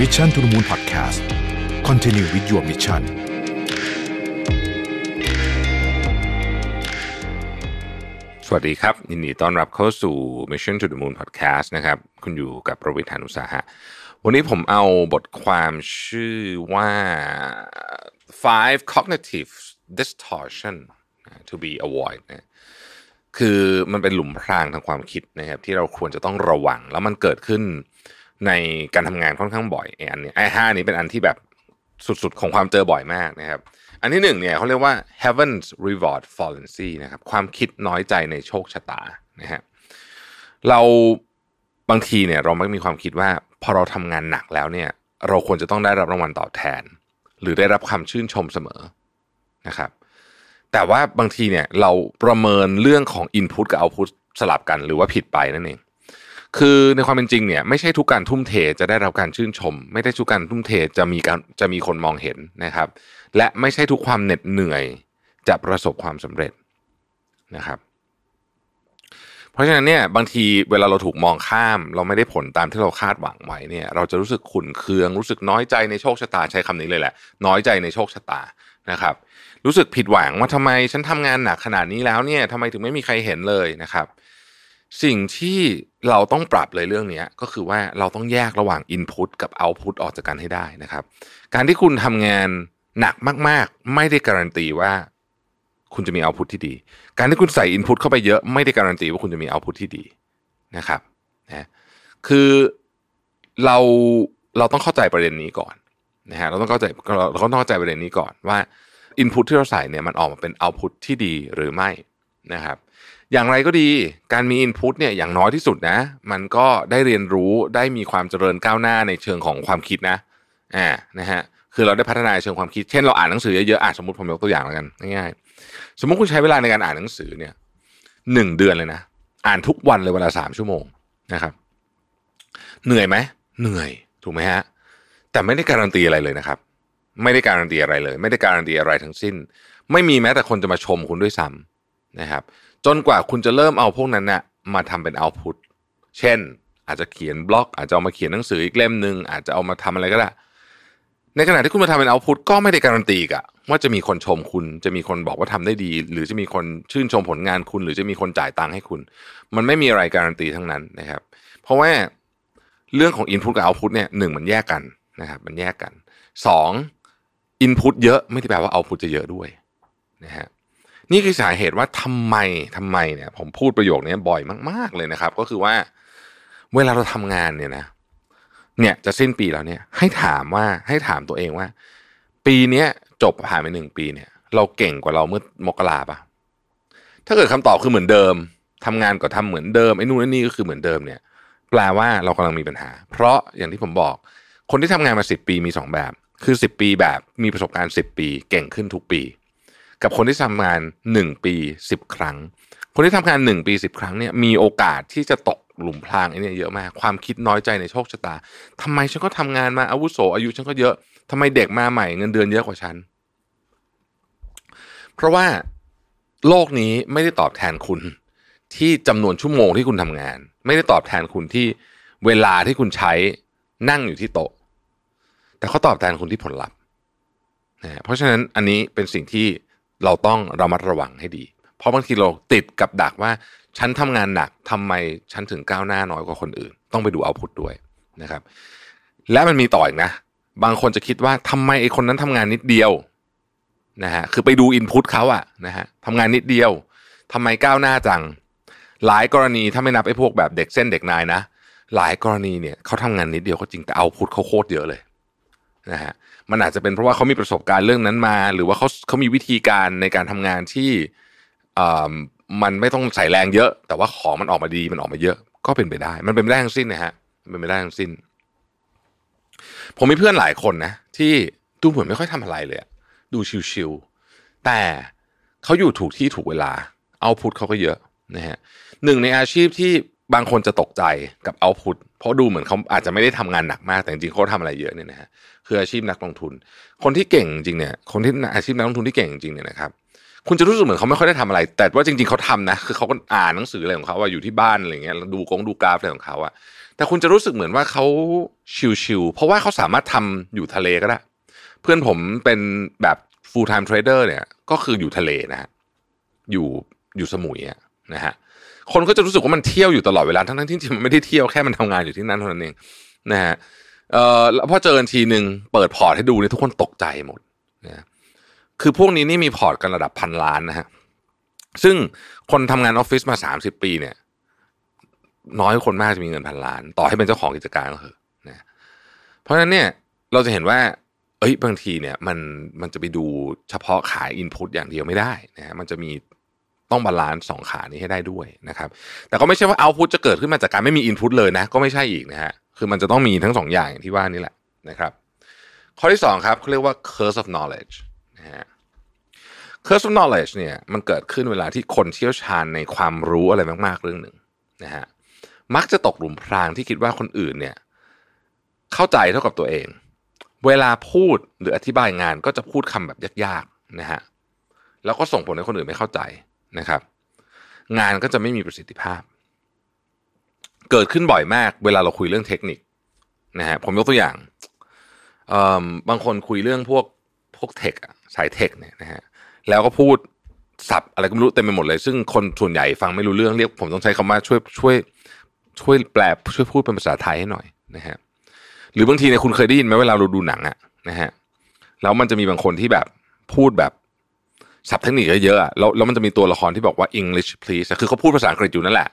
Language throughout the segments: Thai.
Mission to the Moon Podcast Continue with your mission สวัสดีครับยินดีต้อนรับเข้าสู่ Mission to the Moon Podcast นะครับ คุณอยู่กับประวิทยานุสาหะ วันนี้ผมเอาบทความชื่อว่า five cognitive distortion to be avoid นะคือมันเป็นหลุมพรางทางความคิดนะครับ ที่เราควรจะต้องระวัง แล้วมันเกิดขึ้น ในการทำงานค่อนข้างบ่อยไอ้อันนี้ไอ้ห้านี้เป็นอันที่แบบสุดๆ ของความเจอบ่อยมากนะครับ อันที่หนึ่งเนี่ยเขาเรียกว่า heaven's reward fallacy นะครับ ความคิดน้อยใจในโชคชะตานะฮะเราบางทีเนี่ยเราไม่มีความคิดว่า พอเราทำงานหนักแล้วเนี่ย เราควรจะต้องได้รับรางวัลตอบแทน หรือได้รับคำชื่นชมเสมอนะครับ แต่ว่าบางทีเนี่ยเราประเมินเรื่องของ input กับ output สลับกันหรือว่าผิดไปนั่นเอง คือในความเป็นจริงเนี่ยไม่ใช่ทุกการทุ่มเทจะได้รับการชื่นชม ไม่ได้ทุกการทุ่มเทจะมีการจะมีคนมองเห็นนะครับ และไม่ใช่ทุกความเหน็ดเหนื่อยจะประสบความสำเร็จนะครับ เพราะฉะนั้นเนี่ยบางทีเวลาเราถูกมองข้าม เราไม่ได้ผลตามที่เราคาดหวังไว้เนี่ย เราจะรู้สึกขุ่นเคือง รู้สึกน้อยใจในโชคชะตาใช้คำนี้เลยแหละ น้อยใจในโชคชะตานะครับ รู้สึกผิดหวังว่าทำไมฉันทำงานหนักขนาดนี้แล้วเนี่ยทำไมถึงไม่มีใครเห็นเลยนะครับ สิ่งที่เราต้องปรับเลยเรื่องนี้ก็คือว่าเราต้องแยกระหว่าง Input กับ Output ออกจากกันให้ได้นะครับ การที่คุณทำงานหนักมาก ๆ ไม่ได้การันตีว่าคุณจะมี Output ที่ดี การที่คุณใส่ Input เข้าไปเยอะไม่ได้การันตีว่าคุณจะมี Output ที่ดีนะครับนะคือเราเราต้องเข้าใจประเด็นนี้ก่อนนะฮะเราต้องเข้าใจเราต้องเข้าใจประเด็นนี้ก่อนว่า Input ที่เราใส่เนี่ยมันออกมาเป็น Output ที่ดีหรือไม่นะครับ อย่างไรก็ดีการมี Input เนี่ยอย่างน้อยที่สุดนะ มันก็ได้เรียนรู้ได้มีความเจริญก้าวหน้าในเชิงของความคิดนะอ่านะฮะคือเราได้พัฒนาเชิงความคิด เช่นเราอ่านหนังสือเยอะๆอ่านสมมติผมยกตัวอย่างแล้วกันง่ายๆสมมติคุณใช้เวลาในการอ่านหนังสือเนี่ยหนึ่งเดือนเลยนะ อ่านทุกวันเลยเวลาสามชั่วโมงนะครับ เหนื่อยไหมเหนื่อยถูกไหมฮะแต่ไม่ได้การันตีอะไรเลยนะครับ ไม่ได้การันตีอะไรเลย ไม่ได้การันตีอะไรทั้งสิ้น ไม่มีแม้แต่คนจะมาชมคุณด้วยซ้ำนะครับ จนกว่าคุณจะเริ่มเอาพวกนั้นนะ่ะมาทำเป็นเอาพุตเช่น อาจจะเขียนบล็อก อาจจะเอามาเขียนหนังสืออีกเล่มหนึ่งอาจจะเอามาทำอะไรก็ได้ ในขณะที่คุณมาทำเป็นเอาพุตก็ไม่ได้การันตีกะว่าจะมีคนชมคุณจะมีคนบอกว่าทำได้ดี หรือจะมีคนชื่นชมผลงานคุณ หรือจะมีคนจ่ายตังค์ให้คุณ มันไม่มีอะไรการันตีทั้งนั้นนะครับ เพราะว่าเรื่องของ Input กับ Output เนี่ยหนึ่งมันแยกกันนะครับมันแยกกันสอง Input เยอะไม่ได้แปลว่า Output จะเยอะด้วยนะฮะ นี่คือสาเหตุว่าทำไมทำไมเนี่ย ผมพูดประโยคนี้บ่อยมาก ๆเลยนะครับ ก็คือว่าเวลาเราทำงานเนี่ยนะเนี่ยจะสิ้นปีแล้วเนี่ย ให้ถามว่าให้ถามตัวเองว่า ปีเนี้ยจบผ่านไปหนึ่งปีเนี่ย เราเก่งกว่าเราเมื่อมกราปะถ้าเกิดคำตอบคือเหมือนเดิมทำงานก็ทำเหมือนเดิมไอ้นู่นไอ้นี่ก็คือเหมือนเดิมเนี่ย แปลว่าเรากำลังมีปัญหา เพราะอย่างที่ผมบอก คนที่ทำงานมาสิบปีมีสองแบบ คือสิบปีแบบมีประสบการณ์สิบปี เก่งขึ้นทุกปี กับคนที่ทำงานหนึ่งปีสิบครั้ง คนที่ทำงานหนึ่งปีสิบครั้งเนี่ยมีโอกาสที่จะตกหลุมพรางไอ้นี่เยอะมาก ความคิดน้อยใจในโชคชะตาทำไมฉันก็ทำงานมาอาวุโสอายุฉันก็เยอะทำไมเด็กมาใหม่เงินเดือนเยอะกว่าฉัน เพราะว่าโลกนี้ไม่ได้ตอบแทนคุณที่จำนวนชั่วโมงที่คุณทำงาน ไม่ได้ตอบแทนคุณที่เวลาที่คุณใช้นั่งอยู่ที่โต๊ะ แต่เขาตอบแทนคุณที่ผลลัพธ์นะเพราะฉะนั้นอันนี้เป็นสิ่งที่ เราต้องระมัดระวังให้ดี เพราะบางทีเราติดกับดักว่า ฉันทำงานหนักทำไมฉันถึงก้าวหน้าน้อยกว่าคนอื่น ต้องไปดูเอาพุทด้วยนะครับ และมันมีต่ออีกนะ บางคนจะคิดว่าทำไมไอ้คนนั้นทำงานนิดเดียวนะฮะคือไปดูอินพุตเขาอะนะฮะทำงานนิดเดียวทำไมก้าวหน้าจัง หลายกรณีถ้าไม่นับไอ้พวกแบบเด็กเส้นเด็กนายนะหลายกรณีเนี่ยเขาทำงานนิดเดียวก็จริงแต่เอาพุทเขาโคตรเยอะเลย นะฮะมันอาจจะเป็นเพราะว่าเขามีประสบการณ์เรื่องนั้นมา หรือว่าเขาเขามีวิธีการในการทำงานที่มันไม่ต้องใส่แรงเยอะ แต่ว่าของมันออกมาดีมันออกมาเยอะ ก็เป็นไปได้ มันเป็นไปได้ทั้งสิ้นนะฮะเป็นไปได้ทั้งสิ้น ผมมีเพื่อนหลายคนนะ ที่ดูเหมือนไม่ค่อยทำอะไรเลยดูชิวๆแต่เขาอยู่ถูกที่ถูกเวลาเอาพุทเขาก็เยอะนะฮะหนึ่งในอาชีพที่ บางคนจะตกใจกับเอาพุทเพราะดูเหมือนเขาอาจจะไม่ได้ทำงานหนักมากแต่จริงเขาทำอะไรเยอะเนี่ยนะฮะคืออาชีพนักลงทุน คนที่เก่งจริงเนี่ยคนที่อาชีพนักลงทุนที่เก่งจริงเนี่ยนะครับคุณจะรู้สึกเหมือนเขาไม่ค่อยได้ทำอะไร แต่ว่าจริง ๆเขาทำนะคือเขาก็อ่านหนังสืออะไรของเขาว่าอยู่ที่บ้านอะไรเงี้ยดูกงดูกราฟอะไรของเขาอะแต่คุณจะรู้สึกเหมือนว่าเขาชิวๆเพราะว่าเขาสามารถทำอยู่ทะเลก็ได้ เพื่อนผมเป็นแบบ full time trader เนี่ยก็คืออยู่ทะเลนะฮะอยู่อยู่สมุยนะฮะ คนก็จะรู้สึกว่ามันเที่ยวอยู่ตลอดเวลาทั้งๆที่จริงมันไม่ได้เที่ยวแค่มันทำงานอยู่ที่นั่นเท่านั้นเองนะฮะเอ่อแล้วพอเจอกันทีหนึ่งเปิดพอร์ตให้ดูเนี่ยทุกคนตกใจหมดนะคือพวกนี้นี่มีพอร์ตกันระดับพันล้านนะฮะซึ่งคนทำงานออฟฟิศมาสามสิบปีเนี่ย น้อยคนมากจะมีเงินพันล้าน ต่อให้เป็นเจ้าของกิจการก็เถอะนะเพราะฉะนั้นเนี่ยเราจะเห็นว่า เอ้ยบางทีเนี่ยมันมันจะไปดูเฉพาะขา input อย่างเดียวไม่ได้นะฮะมันจะมี ต้อง balance สองขานี้ให้ได้ด้วยนะครับ แต่ก็ไม่ใช่ว่า output จะเกิดขึ้นมาจากการไม่มี input เลยนะ ก็ไม่ใช่อีกนะฮะ คือมันจะต้องมีทั้งสองอย่างอย่างที่ว่านี่แหละนะครับ ข้อที่สองครับเขาเรียกว่า curse of knowledge นะฮะ curse of knowledge เนี่ยมันเกิดขึ้นเวลาที่คนเชี่ยวชาญในความรู้อะไรมาก ๆ เรื่องหนึ่งนะฮะมักจะตกหลุมพรางที่คิดว่าคนอื่นเนี่ยเข้าใจเท่ากับตัวเอง เวลาพูดหรืออธิบายงานก็จะพูดคำแบบยากๆนะฮะแล้วก็ส่งผลให้คนอื่นไม่เข้าใจ นะครับ งานก็จะไม่มีประสิทธิภาพ เกิดขึ้นบ่อยมาก เวลาเราคุยเรื่องเทคนิคนะฮะผมยกตัวอย่างบางคนคุยเรื่องพวกพวกเทคสายเทคเนี่ยนะฮะแล้วก็พูดสับอะไรก็ไม่รู้เต็มไปหมดเลย ซึ่งคนส่วนใหญ่ฟังไม่รู้เรื่องเรียกผมต้องใช้คำว่าช่วยช่วยช่วยแปลช่วยพูดเป็นภาษาไทยให้หน่อยนะฮะหรือบางทีเนี่ยคุณเคยได้ยินไหมเวลาเราดูหนังอะนะฮะแล้วมันจะมีบางคนที่แบบพูดแบบ สับเทคนิคเยอะๆแล้วแล้วมันจะมีตัวละครที่บอกว่า English please คือเขาพูดภาษาอังกฤษอยู่นั่นแหละ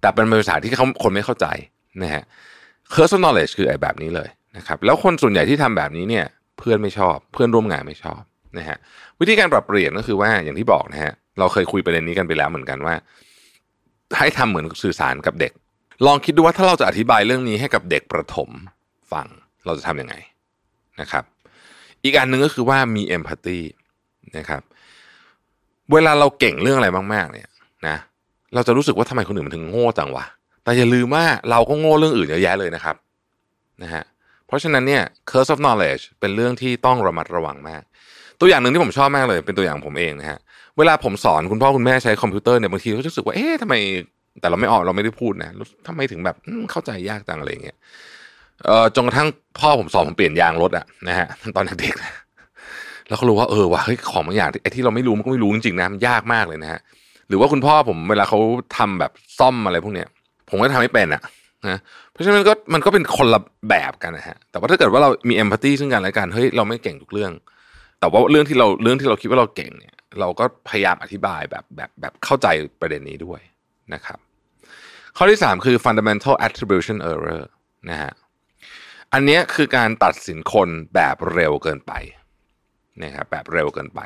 แต่เป็นภาษาที่เขาคนไม่เข้าใจนะฮะ curse of knowledge คือไอ้แบบนี้เลยนะครับ แล้วคนส่วนใหญ่ที่ทำแบบนี้เนี่ย เพื่อนไม่ชอบ เพื่อนร่วมงานไม่ชอบนะฮะ วิธีการปรับเปลี่ยนก็คือว่าอย่างที่บอกนะฮะ เราเคยคุยประเด็นนี้กันไปแล้วเหมือนกันว่า ให้ทำเหมือนสื่อสารกับเด็ก ลองคิดดูว่าถ้าเราจะอธิบายเรื่องนี้ให้กับเด็กประถมฟัง เราจะทำยังไงนะครับ อีกอันหนึ่งก็คือว่ามีเอมพัตตีนะครับ เวลาเราเก่งเรื่องอะไรมาก ๆ เนี่ยนะเราจะรู้สึกว่าทำไมคนอื่นมันถึงโง่จังวะแต่อย่าลืมว่าเราก็โง่เรื่องอื่นเยอะแยะเลยนะครับนะฮะเพราะฉะนั้นเนี่ย curse of knowledge เป็นเรื่องที่ต้องระมัดระวังมาก ตัวอย่างหนึ่งที่ผมชอบมากเลย เป็นตัวอย่างผมเองนะฮะเวลาผมสอนคุณพ่อคุณแม่ใช้คอมพิวเตอร์เนี่ยบางทีก็รู้สึกว่าเอ๊ะทำไมแต่เราไม่ออกเราไม่ได้พูดนะทำไมถึงแบบเข้าใจยากจังอะไรเงี้ยเอ่อจนกระทั่งพ่อผมสอนผมเปลี่ยนยางรถอะนะฮะตอนเด็กๆ แล้วก็รู้ว่าเออว่ะเฮ้ยของบางอย่างไอ้ที่เราไม่รู้มันก็ไม่รู้จริงๆนะมันยากมากเลยนะฮะหรือว่าคุณพ่อผมเวลาเขาทำแบบซ่อมอะไรพวกเนี้ย ผมก็ทำไม่เป็นอะนะเพราะฉะนั้นมันก็มันก็เป็นคนละแบบกันนะฮะแต่ว่าถ้าเกิดว่าเรามีเอมพัตตีซึ่งกันและกันเฮ้ยเราไม่เก่งทุกเรื่อง แต่ว่าเรื่องที่เราเรื่องที่เราคิดว่าเราเก่งเนี่ย เราก็พยายามอธิบายแบบแบบแบบเข้าใจประเด็นนี้ด้วยนะครับ ข้อที่ 3 คือ fundamental attribution error นะฮะอันนี้คือการตัดสินคนแบบเร็วเกินไป นะครับแบบเร็วเกินไป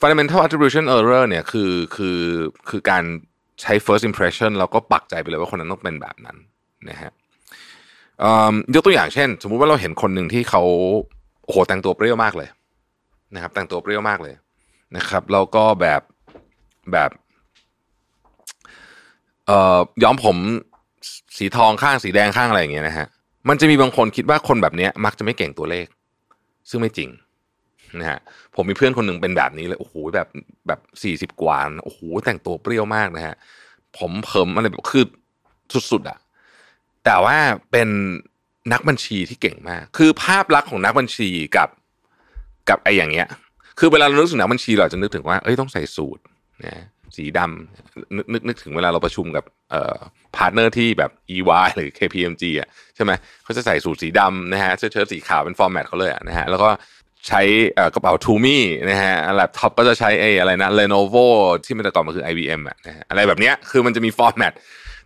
fundamental attribution error เนี่ยคือคือคือการใช้ first impression เราก็ปักใจไปเลยว่าคนนั้นต้องเป็นแบบนั้นนะฮะยกตัวอย่างเช่น สมมุติว่าเราเห็นคนหนึ่งที่เขาโอ้โหแต่งตัวเปรี้ยวมากเลยนะครับ แต่งตัวเปรี้ยวมากเลยนะครับแล้วก็แบบแบบเอ่อย้อมผมสีทองข้างสีแดงข้างอะไรอย่างเงี้ยนะฮะมันจะมีบางคนคิดว่าคนแบบนี้มักจะไม่เก่งตัวเลข ซึ่งไม่จริง นะฮะผมมีเพื่อนคนหนึ่งเป็นแบบนี้เลยโอ้โหแบบแบบสี่สิบกว่าโอ้โหแต่งตัวเปรี้ยวมากนะฮะผมเพิ่มอะไรแบบคือสุดๆอะแต่ว่าเป็นนักบัญชีที่เก่งมาก คือภาพลักษณ์ของนักบัญชีกับกับไอ้อย่างเงี้ย คือเวลาเรานึกถึงนักบัญชีเราจะนึกถึงว่าเอ้ยต้องใส่สูทนะสีดำนึกนึกนึกถึงเวลาเราประชุมกับเอ่อ partner ที่แบบ EY หรือ KPMG อะใช่ไหมเขาจะใส่สูทสีดำนะฮะเสื้อเชิ้ตสีขาวเป็น format เขาเลยอะนะฮะแล้วก็ ใช้กระเป๋า Tumi นะฮะแล็ปท็อปก็จะใช้ไอ้อะไรนะ Lenovo ที่มันแต่ก่อนมันคือ IBM อะนะฮะอะไรแบบเนี้ยคือมันจะมี format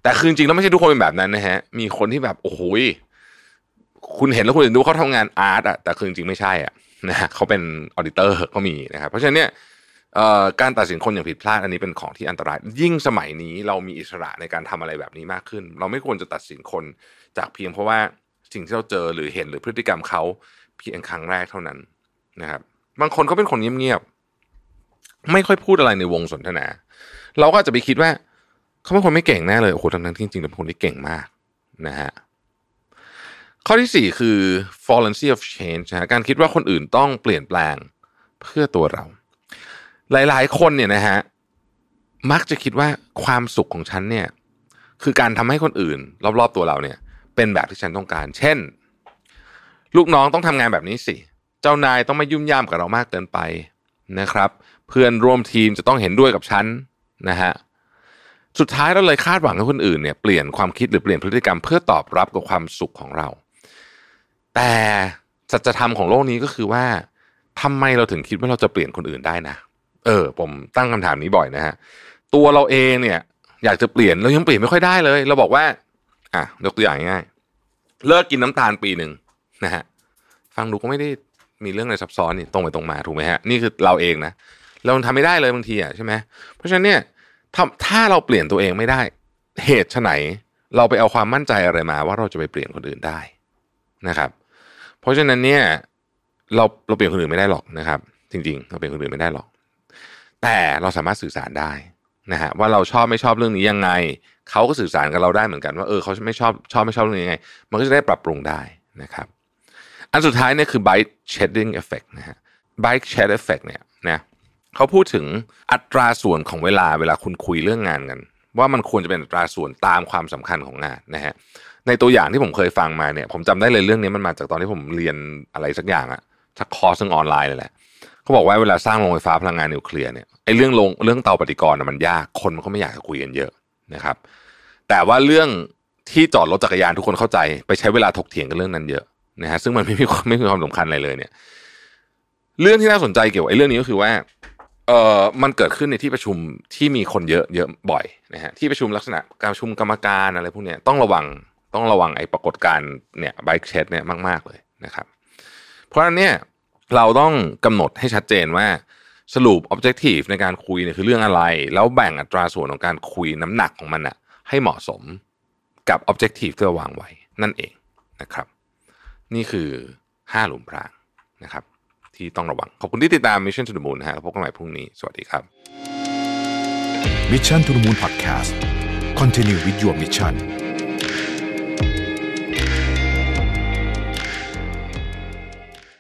แต่คือจริงแล้วไม่ใช่ทุกคนเป็นแบบนั้นนะฮะมีคนที่แบบโอ้โหคุณเห็นแล้วคุณเห็นดูเขาทำงานอาร์ตอะแต่คือจริงไม่ใช่อะนะฮะเขาเป็นออดิเตอร์เขามีนะครับเพราะฉะนั้นเนี่ยการตัดสินคนอย่างผิดพลาดอันนี้เป็นของที่อันตราย ยิ่งสมัยนี้เรามีอิสระในการทำอะไรแบบนี้มากขึ้น เราไม่ควรจะตัดสินคนจากเพียงเพราะว่าสิ่งที่เราเจอหรือเห็นหรือพฤติกรรมเขาเพียงครั้งแรกเท่านั้น นะครับบางคนเขาเป็นคนเงียบๆไม่ค่อยพูดอะไรในวงสนทนา เราก็อาจจะไปคิดว่าเขาเป็นคนไม่เก่งแน่เลยโอ้โหทั้งๆที่จริงๆเป็นคนที่เก่งมากนะฮะข้อที่สี่คือ fallacy of change นะการคิดว่าคนอื่นต้องเปลี่ยนแปลงเพื่อตัวเรา หลายๆ คนเนี่ยนะฮะมักจะคิดว่าความสุขของฉันเนี่ยคือการทำให้คนอื่น รอบๆตัวเราเนี่ยเเป็นแบบที่ฉันต้องการ เช่น ลูกน้องต้องทำงานแบบนี้สิ เจ้านายต้องไม่ยุ่มย่ามกับเรามากเกินไปนะครับ เพื่อนร่วมทีมจะต้องเห็นด้วยกับฉันนะฮะสุดท้ายเราเลยคาดหวังให้คนอื่นเนี่ยเปลี่ยนความคิดหรือเปลี่ยนพฤติกรรมเพื่อตอบรับกับความสุขของเรา แต่สัจธรรมของโลกนี้ก็คือว่าทำไมเราถึงคิดว่าเราจะเปลี่ยนคนอื่นได้นะ เออ ผมตั้งคำถามนี้บ่อยนะฮะตัวเราเองเนี่ย อยากจะเปลี่ยนเรายังเปลี่ยนไม่ค่อยได้เลย เราบอกว่า อะยกตัวอย่างง่ายเลิกกินน้ำตาลปีหนึ่งนะฮะฟังดูก็ไม่ได้ มีเรื่องอะไรซับซ้อนนี่ตรงไปตรงมาถูกไหมฮะนี่คือเราเองนะเราทำไม่ได้เลยบางทีอะใช่ไหมเพราะฉะนั้นเนี่ยถ้าถ้าเราเปลี่ยนตัวเองไม่ได้ เหตุไหนเราไปเอาความมั่นใจอะไรมา ว่าเราจะไปเปลี่ยนคนอื่นได้นะครับ เพราะฉะนั้นเนี่ยเราเราเปลี่ยนคนอื่นไม่ได้หรอกนะครับ จริง ๆ เราเปลี่ยนคนอื่นไม่ได้หรอก แต่เราสามารถสื่อสารได้นะฮะว่าเราชอบไม่ชอบเรื่องนี้ยังไงเขาก็สื่อสารกับเราได้เหมือนกันว่าเออเขาไม่ชอบชอบไม่ชอบเรื่องนี้ยังไง มันก็จะได้ปรับปรุงได้นะครับ อันสุดท้ายเนี่ยคือ bite shedding effect นะฮะ bite shed effect เนี่ยนะเขาพูดถึงอัตราส่วนของเวลาเวลาคุณคุยเรื่องงานกัน ว่ามันควรจะเป็นอัตราส่วนตามความสำคัญของงานนะฮะในตัวอย่างที่ผมเคยฟังมาเนี่ย ผมจำได้เลยเรื่องนี้มันมาจากตอนที่ผมเรียนอะไรสักอย่างอะสักคอร์สซึ่งออนไลน์เลยแหละเขาบอกว่าเวลาสร้างโรงไฟฟ้าพลังงานนิวเคลียร์เนี่ยไอ้เรื่องลงเรื่องเตาปฏิกรณ์มันยากคนมันก็ไม่อยากจะคุยกันเยอะนะครับ แต่ว่าเรื่องที่จอดรถจักรยานทุกคนเข้าใจ ไปใช้เวลาถกเถียงกันเรื่องนั้นเยอะ นะฮะซึ่งมันไม่มีไม่มีความสำคัญอะไรเลยเนี่ย เรื่องที่น่าสนใจเกี่ยวกับไอ้เรื่องนี้ก็คือว่าเอ่อมันเกิดขึ้นในที่ประชุมที่มีคนเยอะเยอะบ่อยนะฮะที่ประชุมลักษณะการประชุมกรรมการอะไรพวกเนี้ยต้องระวังต้องระวังไอ้ปรากฏการณ์เนี่ยไบค์เชดเนี่ยมาก ๆ เลยนะครับ เพราะฉะนั้นเนี่ยเราต้องกำหนดให้ชัดเจนว่าสรุป objective ในการคุยเนี่ยคือเรื่องอะไร แล้วแบ่งอัตราส่วนของการคุยน้ำหนักของมันอะให้เหมาะสมกับ objective ที่เราวางไว้นั่นเองนะครับ นี่คือ 5 หลุมพรางนะครับ ที่ต้องระวัง ขอบคุณที่ติดตาม Mission to the Moon นะฮะแล้วพบกันใหม่พรุ่งนี้ สวัสดีครับ Mission to the Moon Podcast Continue with your mission